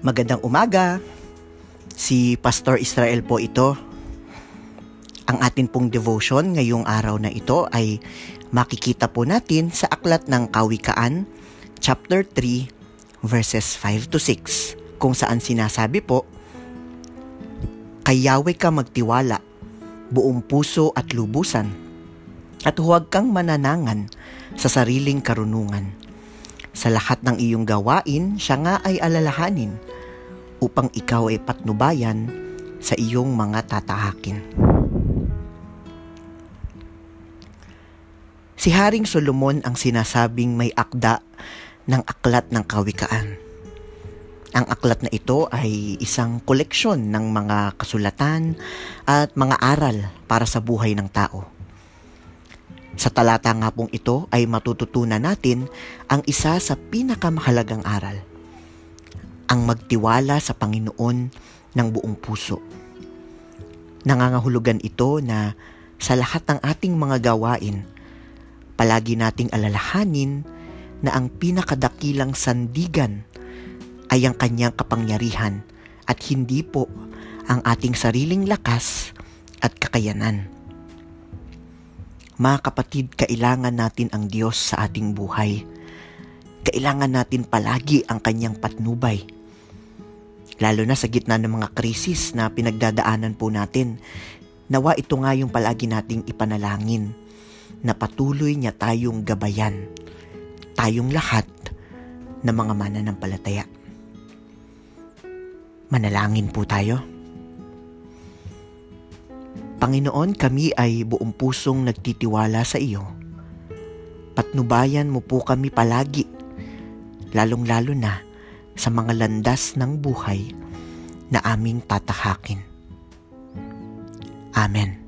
Magandang umaga. Si Pastor Israel po ito. Ang atin pong devotion ngayong araw na ito ay makikita po natin sa aklat ng Kawikaan, chapter 3, verses 5 to 6, kung saan sinasabi po, Kay Yahweh ka magtiwala, buong puso at lubusan, at huwag kang mananangan sa sariling karunungan. Sa lahat ng iyong gawain, siya nga ay alalahanin upang ikaw ay patnubayan sa iyong mga tatahakin. Si Haring Solomon ang sinasabing may akda ng aklat ng kawikaan. Ang aklat na ito ay isang koleksyon ng mga kasulatan at mga aral para sa buhay ng tao. Sa talata nga pong ito ay matututunan natin ang isa sa pinakamahalagang aral. Ang magtiwala sa Panginoon ng buong puso. Nangangahulugan ito na sa lahat ng ating mga gawain, palagi nating alalahanin na ang pinakadakilang sandigan ay ang kanyang kapangyarihan at hindi po ang ating sariling lakas at kakayanan. Mga kapatid, kailangan natin ang Diyos sa ating buhay. Kailangan natin palagi ang kanyang patnubay. Lalo na sa gitna ng mga krisis na pinagdadaanan po natin, nawa ito nga yung palagi nating ipanalangin na patuloy niya tayong gabayan, tayong lahat na mga mananampalataya. Manalangin po tayo. Panginoon, kami ay buong pusong nagtitiwala sa iyo. Patnubayan mo po kami palagi, lalong-lalo na sa mga landas ng buhay na aming tatahakin. Amen.